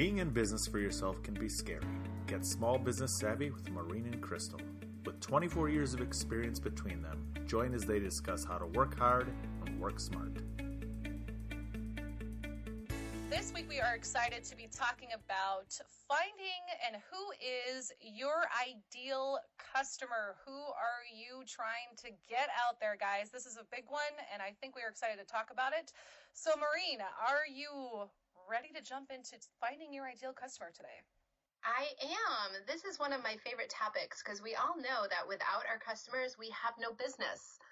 Being in business for yourself can be scary. Get small business savvy with Maureen and Crystal. With 24 years of experience between them, join as they discuss how to work hard and work smart. This week, we are excited to be talking about finding and who is your ideal customer. Who are you trying to get out there, guys? This is a big one, and I think we are excited to talk about it. So, Maureen, are you ready to jump into finding your ideal customer today? I am. This is one of my favorite topics because we all know that without our customers, we have no business.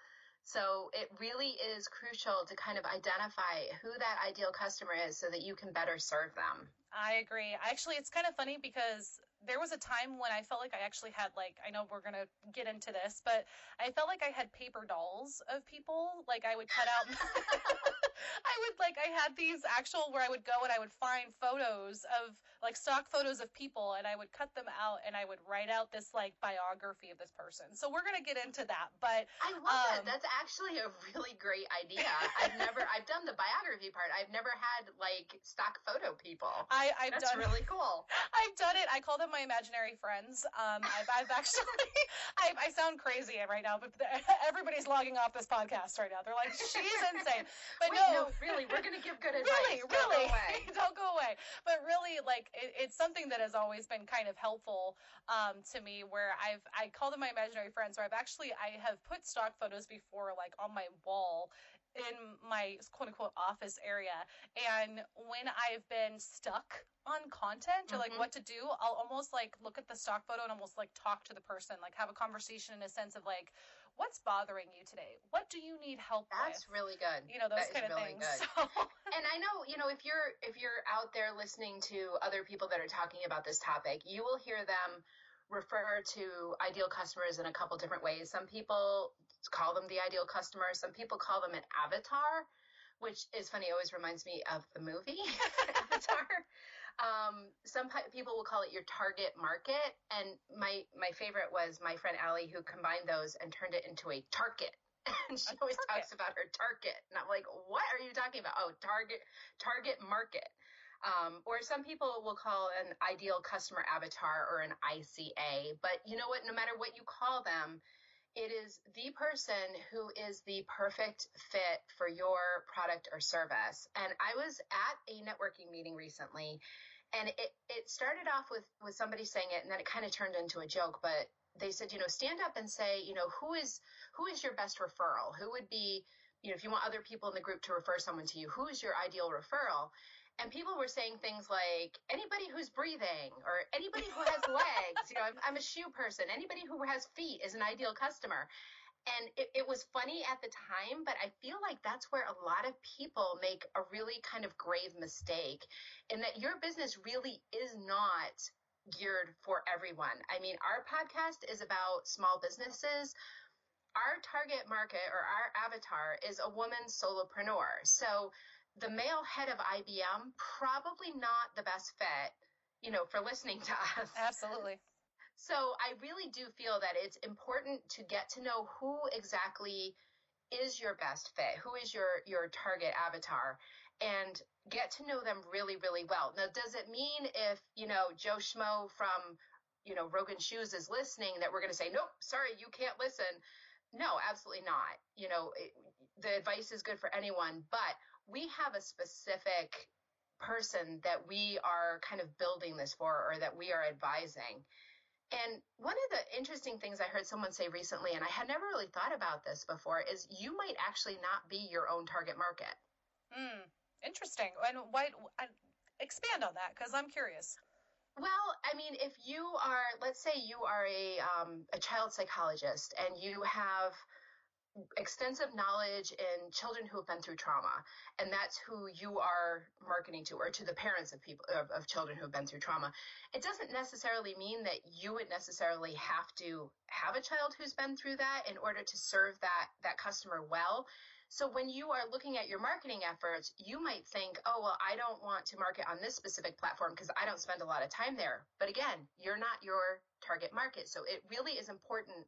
So it really is crucial to kind of identify who that ideal customer is so that you can better serve them. I agree. Actually, it's kind of funny because there was a time when I felt like I actually had like I know we're gonna get into this, but I felt like I had paper dolls of people. Like I would cut out I would like I had these actual where I would go and I would find photos of like stock photos of people and I would cut them out and I would write out this like biography of this person. So we're gonna get into that. But I love um, that. That's actually a really great idea. I've never I've done the biography part. I've never had like stock photo people. I, I've That's done really cool. I've done it. I call them my imaginary friends. Um, I've, I've actually I, I sound crazy right now, but everybody's logging off this podcast right now. They're like, she's insane. But Wait, no, no, really, we're gonna give good advice. Really, Don't really, go away. don't go away. But really, like it, it's something that has always been kind of helpful um, to me. Where I've I call them my imaginary friends. Where I've actually I have put stock photos before, like on my wall in my quote unquote office area, and when I've been stuck on content or like Mhm. what to do, I'll almost like look at the stock photo and almost like talk to the person, like have a conversation in a sense of like, what's bothering you today? What do you need help with? That's with? really good. you know those That kind of really things. good. So and I know, you know, if you're if you're out there listening to other people that are talking about this topic, you will hear them refer to ideal customers in a couple different ways. Some people call them the ideal customer, some people call them an avatar, which is funny, it always reminds me of the movie Avatar. Um, some people will call it your target market, and my my favorite was my friend Allie who combined those and turned it into a target. And she A always target. talks about her target, and I'm like, what are you talking about? Oh, target target market. Um, or some people will call an ideal customer avatar or an ICA. But you know what? No matter what you call them, it is the person who is the perfect fit for your product or service. And I was at a networking meeting recently, and it, it started off with, with somebody saying it, and then it kind of turned into a joke. But they said, you know, stand up and say, you know, who is who is your best referral? Who would be, you know, if you want other people in the group to refer someone to you, who is your ideal referral? And people were saying things like anybody who's breathing or anybody who has legs. You know, I'm, I'm a shoe person. Anybody who has feet is an ideal customer. And it, it was funny at the time, but I feel like that's where a lot of people make a really kind of grave mistake in that your business really is not geared for everyone. I mean, our podcast is about small businesses. Our target market or our avatar is a woman solopreneur. So the male head of IBM, probably not the best fit, you know, for listening to us. absolutely. So I really do feel that it's important to get to know who exactly is your best fit, who is your your target avatar, and get to know them really, really well. Now, does it mean if you know Joe Schmo from you know Rogan Shoes is listening that we're going to say nope, sorry, you can't listen? No, absolutely not. You know, it, the advice is good for anyone, but we have a specific person that we are kind of building this for or that we are advising. And one of the interesting things I heard someone say recently, and I had never really thought about this before, is you might actually not be your own target market. Hmm. interesting. And why? I, expand on that because I'm curious. Well, I mean, if you are, let's say you are a um, a child psychologist and you have extensive knowledge in children who have been through trauma, and that's who you are marketing to, or to the parents of people of, of children who have been through trauma. It doesn't necessarily mean that you would necessarily have to have a child who's been through that in order to serve that that customer well. So when you are looking at your marketing efforts, you might think, oh, well, I don't want to market on this specific platform because I don't spend a lot of time there. But again, you're not your target market. So it really is important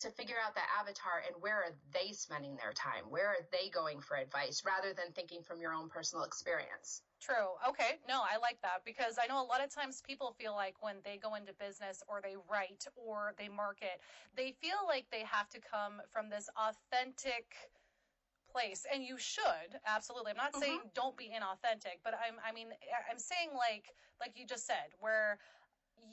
to figure out that avatar and where are they spending their time? Where are they going for advice rather than thinking from your own personal experience? True. Okay. No, I like that because I know a lot of times people feel like when they go into business or they write or they market, they feel like they have to come from this authentic place and you should absolutely i'm not mm-hmm. saying don't be inauthentic but i'm i mean i'm saying like like you just said where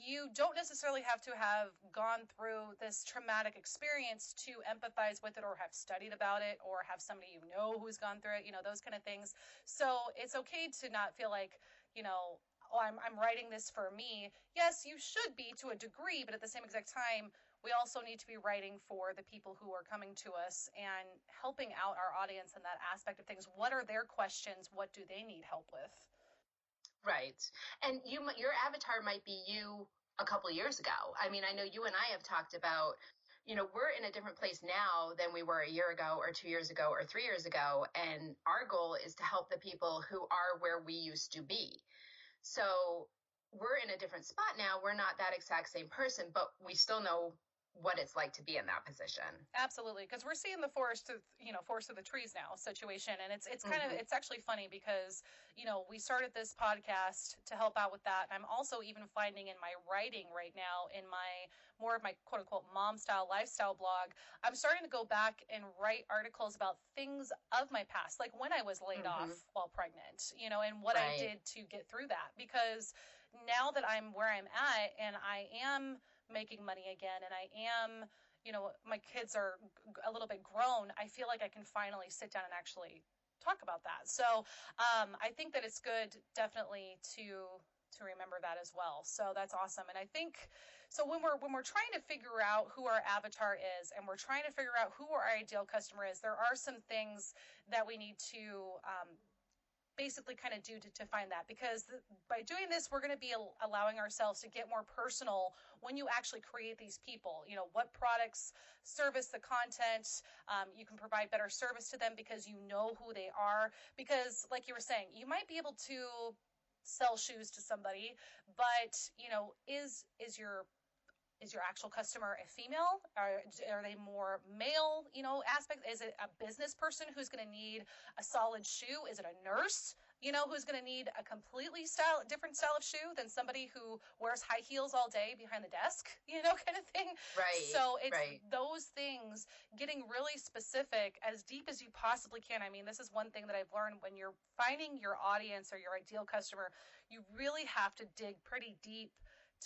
you don't necessarily have to have gone through this traumatic experience to empathize with it or have studied about it or have somebody you know who's gone through it, you know, those kind of things. So it's okay to not feel like, you know, oh, I'm, I'm writing this for me. Yes, you should be to a degree, but at the same exact time, we also need to be writing for the people who are coming to us and helping out our audience in that aspect of things. What are their questions? What do they need help with? Right. And you, your avatar might be you a couple years ago. I mean, I know you and I have talked about, you know, we're in a different place now than we were a year ago or two years ago or three years ago. And our goal is to help the people who are where we used to be. So we're in a different spot now. We're not that exact same person, but we still know what it's like to be in that position. Absolutely, because we're seeing the forest of you know forest of the trees now situation, and it's it's kind mm-hmm. of it's actually funny because you know we started this podcast to help out with that. I'm also even finding in my writing right now in my more of my quote unquote mom style lifestyle blog, I'm starting to go back and write articles about things of my past, like when I was laid mm-hmm. off while pregnant, you know, and what right. I did to get through that because now that I'm where I'm at and I am making money again and I am, you know, my kids are a little bit grown, I feel like I can finally sit down and actually talk about that. So um, I think that it's good, definitely, to to remember that as well. So that's awesome. And I think so when we're when we're trying to figure out who our avatar is and we're trying to figure out who our ideal customer is, there are some things that we need to um, basically kind of do to, to find that. Because the, by doing this we're going to be al- allowing ourselves to get more personal when you actually create these people. You know what products service the content um, you can provide better service to them because you know who they are. Because like you were saying you might be able to sell shoes to somebody but you know is is your is your actual customer a female? Are, are they more male, you know, aspect? Is it a business person who's going to need a solid shoe? Is it a nurse, you know, who's going to need a completely style, different style of shoe than somebody who wears high heels all day behind the desk, you know, kind of thing? Right. So it's right. those things getting really specific as deep as you possibly can. I mean, this is one thing that I've learned when you're finding your audience or your ideal customer, you really have to dig pretty deep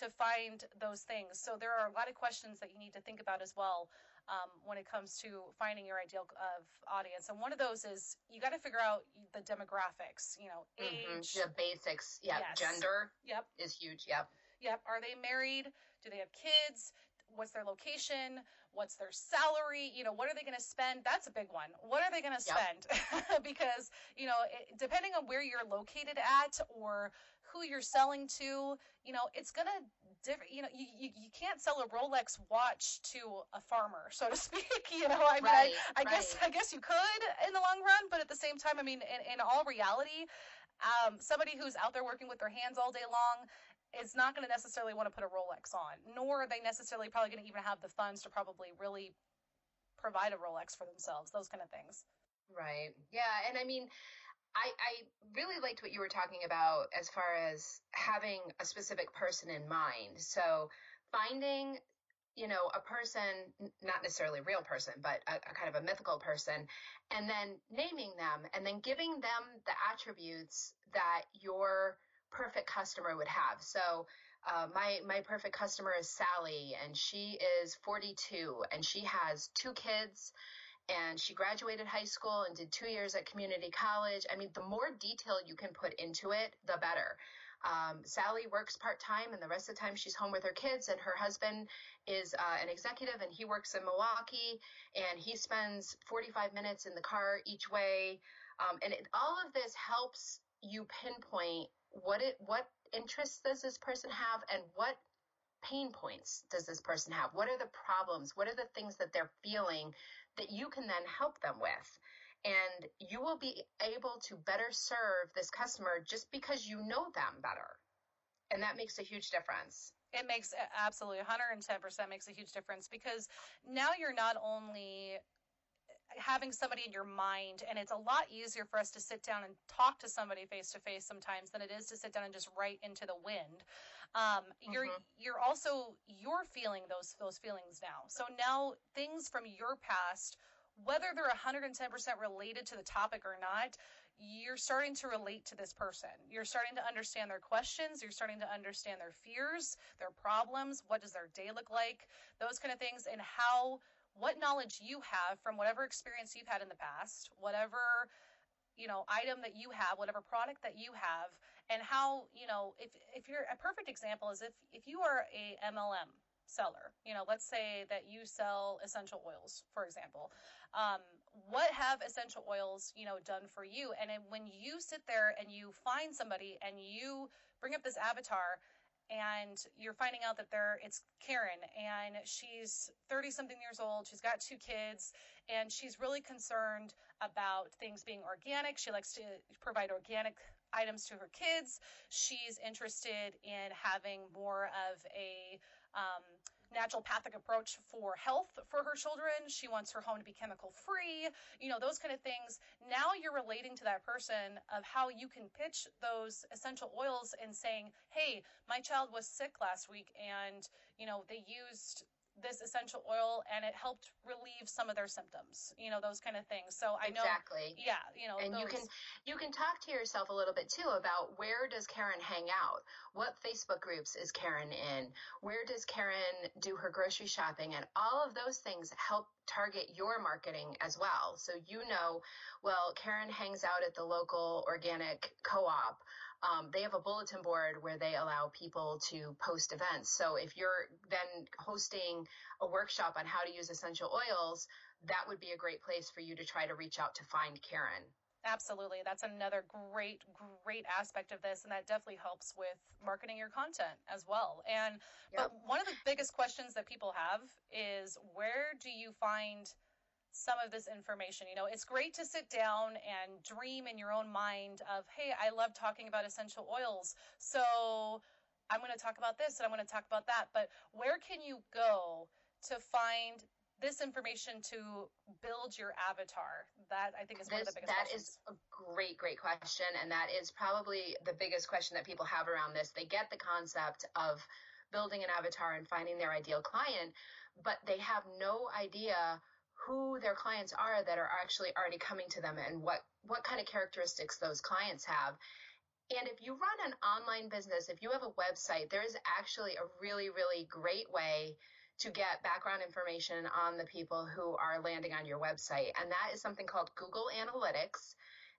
to find those things. So there are a lot of questions that you need to think about as well um, when it comes to finding your ideal of audience. And one of those is you got to figure out the demographics. You know, age, mm-hmm. the basics. Yeah, yes. gender. Yep, is huge. Yep. Yep. Are they married? Do they have kids? What's their location? What's their salary? You know, what are they going to spend? That's a big one. What are they going to spend? Yep. because, you know, it, depending on where you're located at or who you're selling to, you know, it's going to different, you know, you, you, you, can't sell a Rolex watch to a farmer, so to speak, you know, I mean, right, I, I right. guess, I guess you could in the long run, but at the same time, I mean, in, in all reality, um, somebody who's out there working with their hands all day long is not going to necessarily want to put a Rolex on, nor are they necessarily probably going to even have the funds to probably really provide a Rolex for themselves, those kind of things. Right. Yeah. And I mean, I, I really liked what you were talking about as far as having a specific person in mind. So finding, you know, a person, not necessarily a real person, but a, a kind of a mythical person, and then naming them and then giving them the attributes that your perfect customer would have. So uh, my my perfect customer is Sally, and she is 42, and she has two kids and she graduated high school and did two years at community college. I mean, the more detail you can put into it, the better. Um, Sally works part time, and the rest of the time she's home with her kids. And her husband is uh, an executive, and he works in Milwaukee, and he spends 45 minutes in the car each way. Um, and it, all of this helps you pinpoint what it what interests does this person have, and what pain points does this person have? What are the problems? What are the things that they're feeling that you can then help them with. And you will be able to better serve this customer just because you know them better. And that makes a huge difference. It makes absolutely 110% makes a huge difference because now you're not only having somebody in your mind and it's a lot easier for us to sit down and talk to somebody face to face sometimes than it is to sit down and just write into the wind um, you're mm-hmm. you're also you're feeling those those feelings now so now things from your past whether they're 110% related to the topic or not you're starting to relate to this person. You're starting to understand their questions. You're starting to understand their fears, their problems. What does their day look like? Those kind of things, and how what knowledge you have from whatever experience you've had in the past, whatever you know item that you have, whatever product that you have, and how you know if if you're a perfect example is if if you are a MLM seller, you know, let's say that you sell essential oils, for example. Um, what have essential oils, you know, done for you? And when you sit there and you find somebody and you bring up this avatar and you're finding out that they're it's Karen and she's 30 something years old she's got two kids and she's really concerned about things being organic. She likes to provide organic items to her kids. She's interested in having more of a um, naturopathic approach for health for her children. She wants her home to be chemical free, you know, those kind of things. Now you're relating to that person of how you can pitch those essential oils and saying, hey, my child was sick last week and, you know, they used this essential oil and it helped relieve some of their symptoms you know those kind of things. So i know exactly. Yeah you know and those... you can you can talk to yourself a little bit too about where does karen hang out? What facebook groups is karen in? Where does karen do her grocery shopping? And all of those things help target your marketing as well. So you know well karen hangs out at the local organic co-op um, they have a bulletin board where they allow people to post events. So if you're then hosting a workshop on how to use essential oils, that would be a great place for you to try to reach out to find Karen. Absolutely. That's another great, great aspect of this. And that definitely helps with marketing your content as well. And, yep. but one of the biggest questions that people have is where do you find some of this information. You know, it's great to sit down and dream in your own mind of, hey, I love talking about essential oils. So I'm going to talk about this and I'm going to talk about that. But where can you go to find this information to build your avatar? That I think is one this, of the biggest That is a great, great question. And that is probably the biggest question that people have around this. They get the concept of building an avatar and finding their ideal client, but they have no idea who their clients are that are actually already coming to them and what, what kind of characteristics those clients have. And if you run an online business, if you have a website, there is actually a really, really great way to get background information on the people who are landing on your website. And that is something called Google Analytics.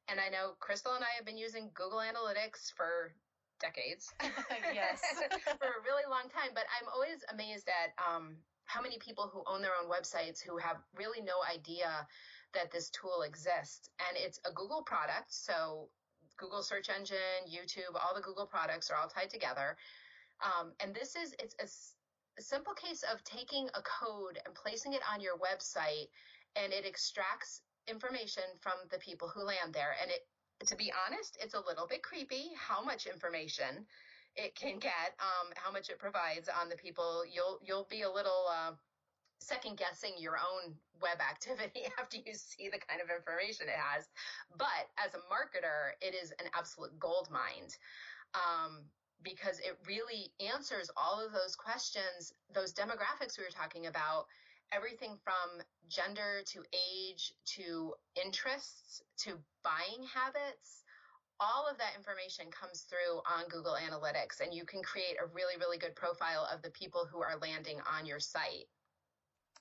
And I know Crystal and I have been using Google Analytics for decades. yes. for a really long time. But I'm always amazed at um, how many people who own their own websites who have really no idea that this tool exists. And it's a Google product. So Google search engine, YouTube, all the Google products are all tied together. Um, and this is, it's a, a simple case of taking a code and placing it on your website and it extracts information from the people who land there. And it, to be honest, it's a little bit creepy how much information it can get, um, how much it provides on the people. You'll you'll be a little uh, second guessing your own web activity after you see the kind of information it has. But as a marketer, it is an absolute gold mine. Um, because it really answers all of those questions, those demographics we were talking about, everything from gender to age to interests to buying habits all of that information comes through on Google Analytics, and you can create a really, really good profile of the people who are landing on your site.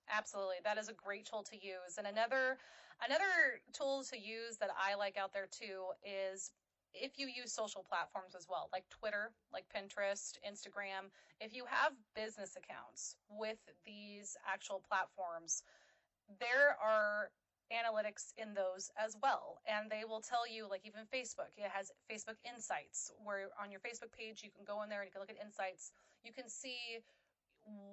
Absolutely, that is a great tool to use. And another another tool to use that I like out there too is if you use social platforms as well, like Twitter, like Pinterest, Instagram. If you have business accounts with these actual platforms, there are analytics in those as well. And they will tell you, like even Facebook, it has Facebook Insights, where on your Facebook page, you can go in there and you can look at insights. You can see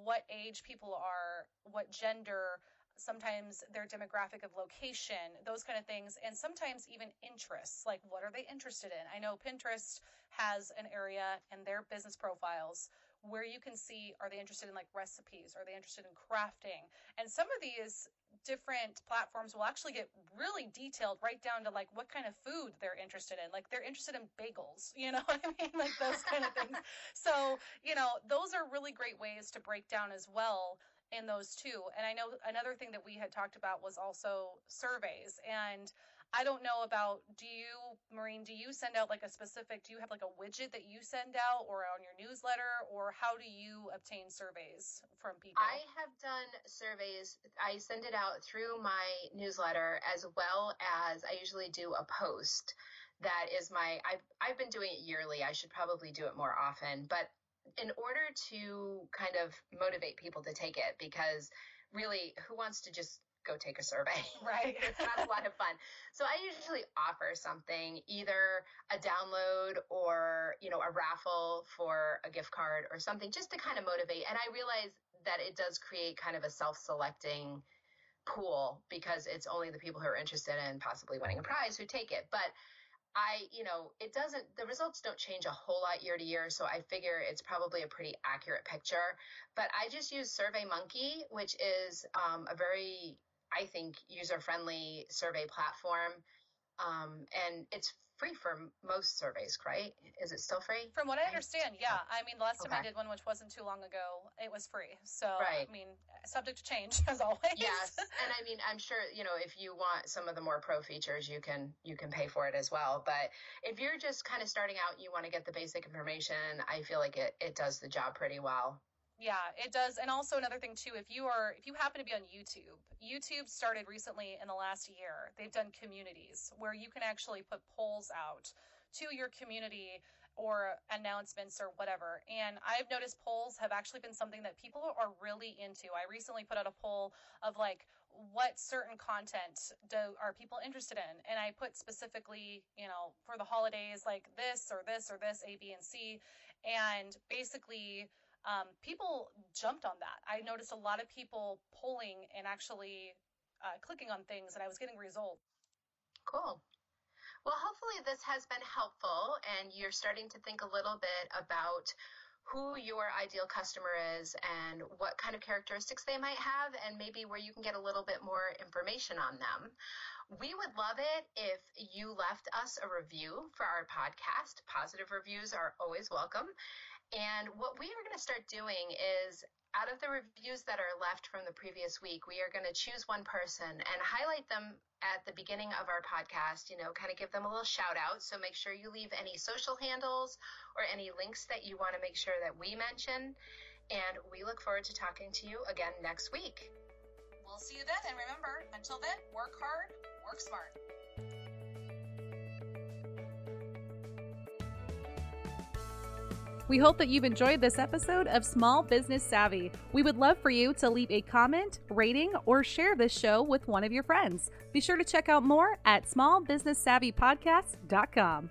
what age people are, what gender, sometimes their demographic of location, those kind of things, and sometimes even interests. Like, what are they interested in? I know Pinterest has an area in their business profiles where you can see are they interested in like recipes are they interested in crafting and some of these different platforms will actually get really detailed right down to like what kind of food they're interested in. Like they're interested in bagels you know what i mean? Like those kind of things. So you know those are really great ways to break down as well in those two and i know another thing that we had talked about was also surveys. And I don't know about do you Maureen do you send out like a specific do you have like a widget that you send out or on your newsletter or how do you obtain surveys from people? I have done surveys. I send it out through my newsletter as well as I usually do a post that is my I've I've been doing it yearly. I should probably do it more often, but in order to kind of motivate people to take it because really who wants to just go take a survey. Right. it's not a lot of fun. So I usually offer something, either a download or, you know, a raffle for a gift card or something just to kind of motivate. And I realize that it does create kind of a self-selecting pool because it's only the people who are interested in possibly winning a prize who take it. But I, you know, it doesn't, the results don't change a whole lot year to year. So I figure it's probably a pretty accurate picture. But I just use SurveyMonkey, which is um, a very I think, user friendly survey platform. Um, and it's free for most surveys, right? Is it still free? From what I understand, yeah. I mean, the last okay. time I did one, which wasn't too long ago, it was free. So, right. I mean, subject to change as always. Yes, and I mean, I'm sure you know if you want some of the more pro features, you can you can pay for it as well. But if you're just kind of starting out, you want to get the basic information. I feel like it it does the job pretty well. Yeah, it does. And also another thing too, if you are if you happen to be on YouTube, YouTube started recently in the last year. They've done communities where you can actually put polls out to your community or announcements or whatever. And I've noticed polls have actually been something that people are really into. I recently put out a poll of like what certain content do are people interested in and i put specifically you know for the holidays like this or this or this a b and c and basically um, people jumped on that. I noticed a lot of people polling and actually uh, clicking on things, and I was getting results. Cool. Well, hopefully, this has been helpful, and you're starting to think a little bit about who your ideal customer is and what kind of characteristics they might have, and maybe where you can get a little bit more information on them. We would love it if you left us a review for our podcast. Positive reviews are always welcome. And what we are going to start doing is out of the reviews that are left from the previous week, we are going to choose one person and highlight them at the beginning of our podcast, you know, kind of give them a little shout out. So make sure you leave any social handles or any links that you want to make sure that we mention. And we look forward to talking to you again next week. We'll see you then. And remember, until then, work hard, work smart. We hope that you've enjoyed this episode of Small Business Savvy. We would love for you to leave a comment, rating, or share this show with one of your friends. Be sure to check out more at smallbusinesssavvypodcast.com.